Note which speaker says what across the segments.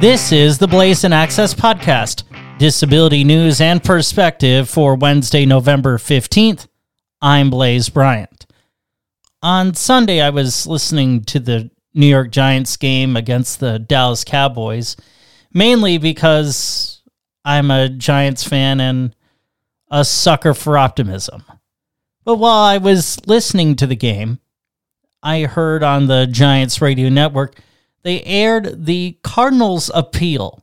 Speaker 1: This is the Blaisin' Access Podcast, disability news and perspective for Wednesday, November 15th. I'm Blaise Bryant. On Sunday, I was listening to the New York Giants game against the Dallas Cowboys, mainly because I'm a Giants fan and a sucker for optimism. But while I was listening to the game, I heard on the Giants radio network they aired the Cardinals' appeal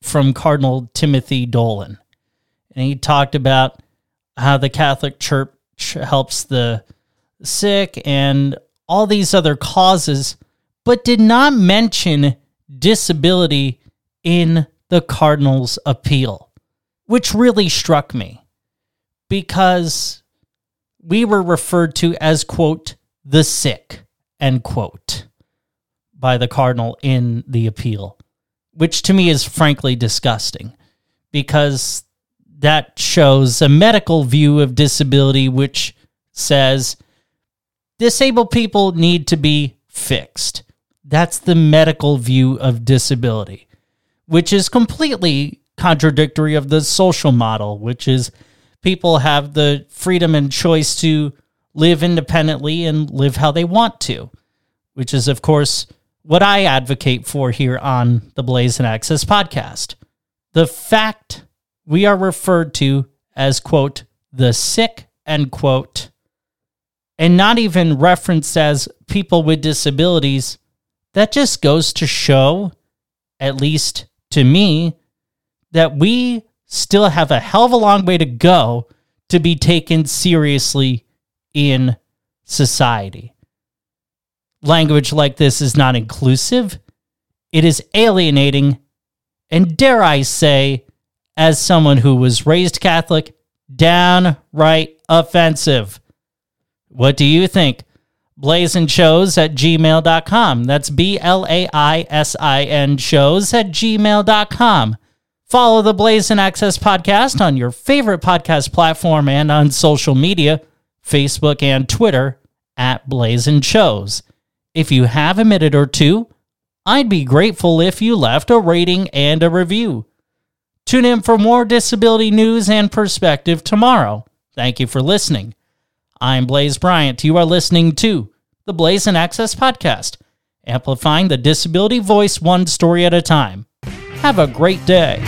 Speaker 1: from Cardinal Timothy Dolan. And he talked about how the Catholic Church helps the sick and all these other causes, but did not mention disability in the Cardinals' appeal, which really struck me because we were referred to as, quote, the sick, end quote by the Cardinal in the appeal, which to me is frankly disgusting because that shows a medical view of disability which says disabled people need to be fixed. That's the medical view of disability, which is completely contradictory of the social model, which is people have the freedom and choice to live independently and live how they want to, which is, of course, what I advocate for here on the Blaisin' Access podcast. The fact we are referred to as, quote, the sick, end quote, and not even referenced as people with disabilities, that just goes to show, at least to me, that we still have a hell of a long way to go to be taken seriously in society language like this is not inclusive, it is alienating, and dare I say, as someone who was raised Catholic, downright offensive. What do you think? Blaisin shows at gmail.com. That's B L A I S I N shows at gmail.com. Follow the Blaisin' Access podcast on your favorite podcast platform and on social media, Facebook and Twitter at Blaisin Shows. If you have a minute or two, I'd be grateful if you left a rating and a review. Tune in for more disability news and perspective tomorrow. Thank you for listening. I'm Blaise Bryant. You are listening to the Blaisin' Access Podcast, amplifying the disability voice one story at a time. Have a great day.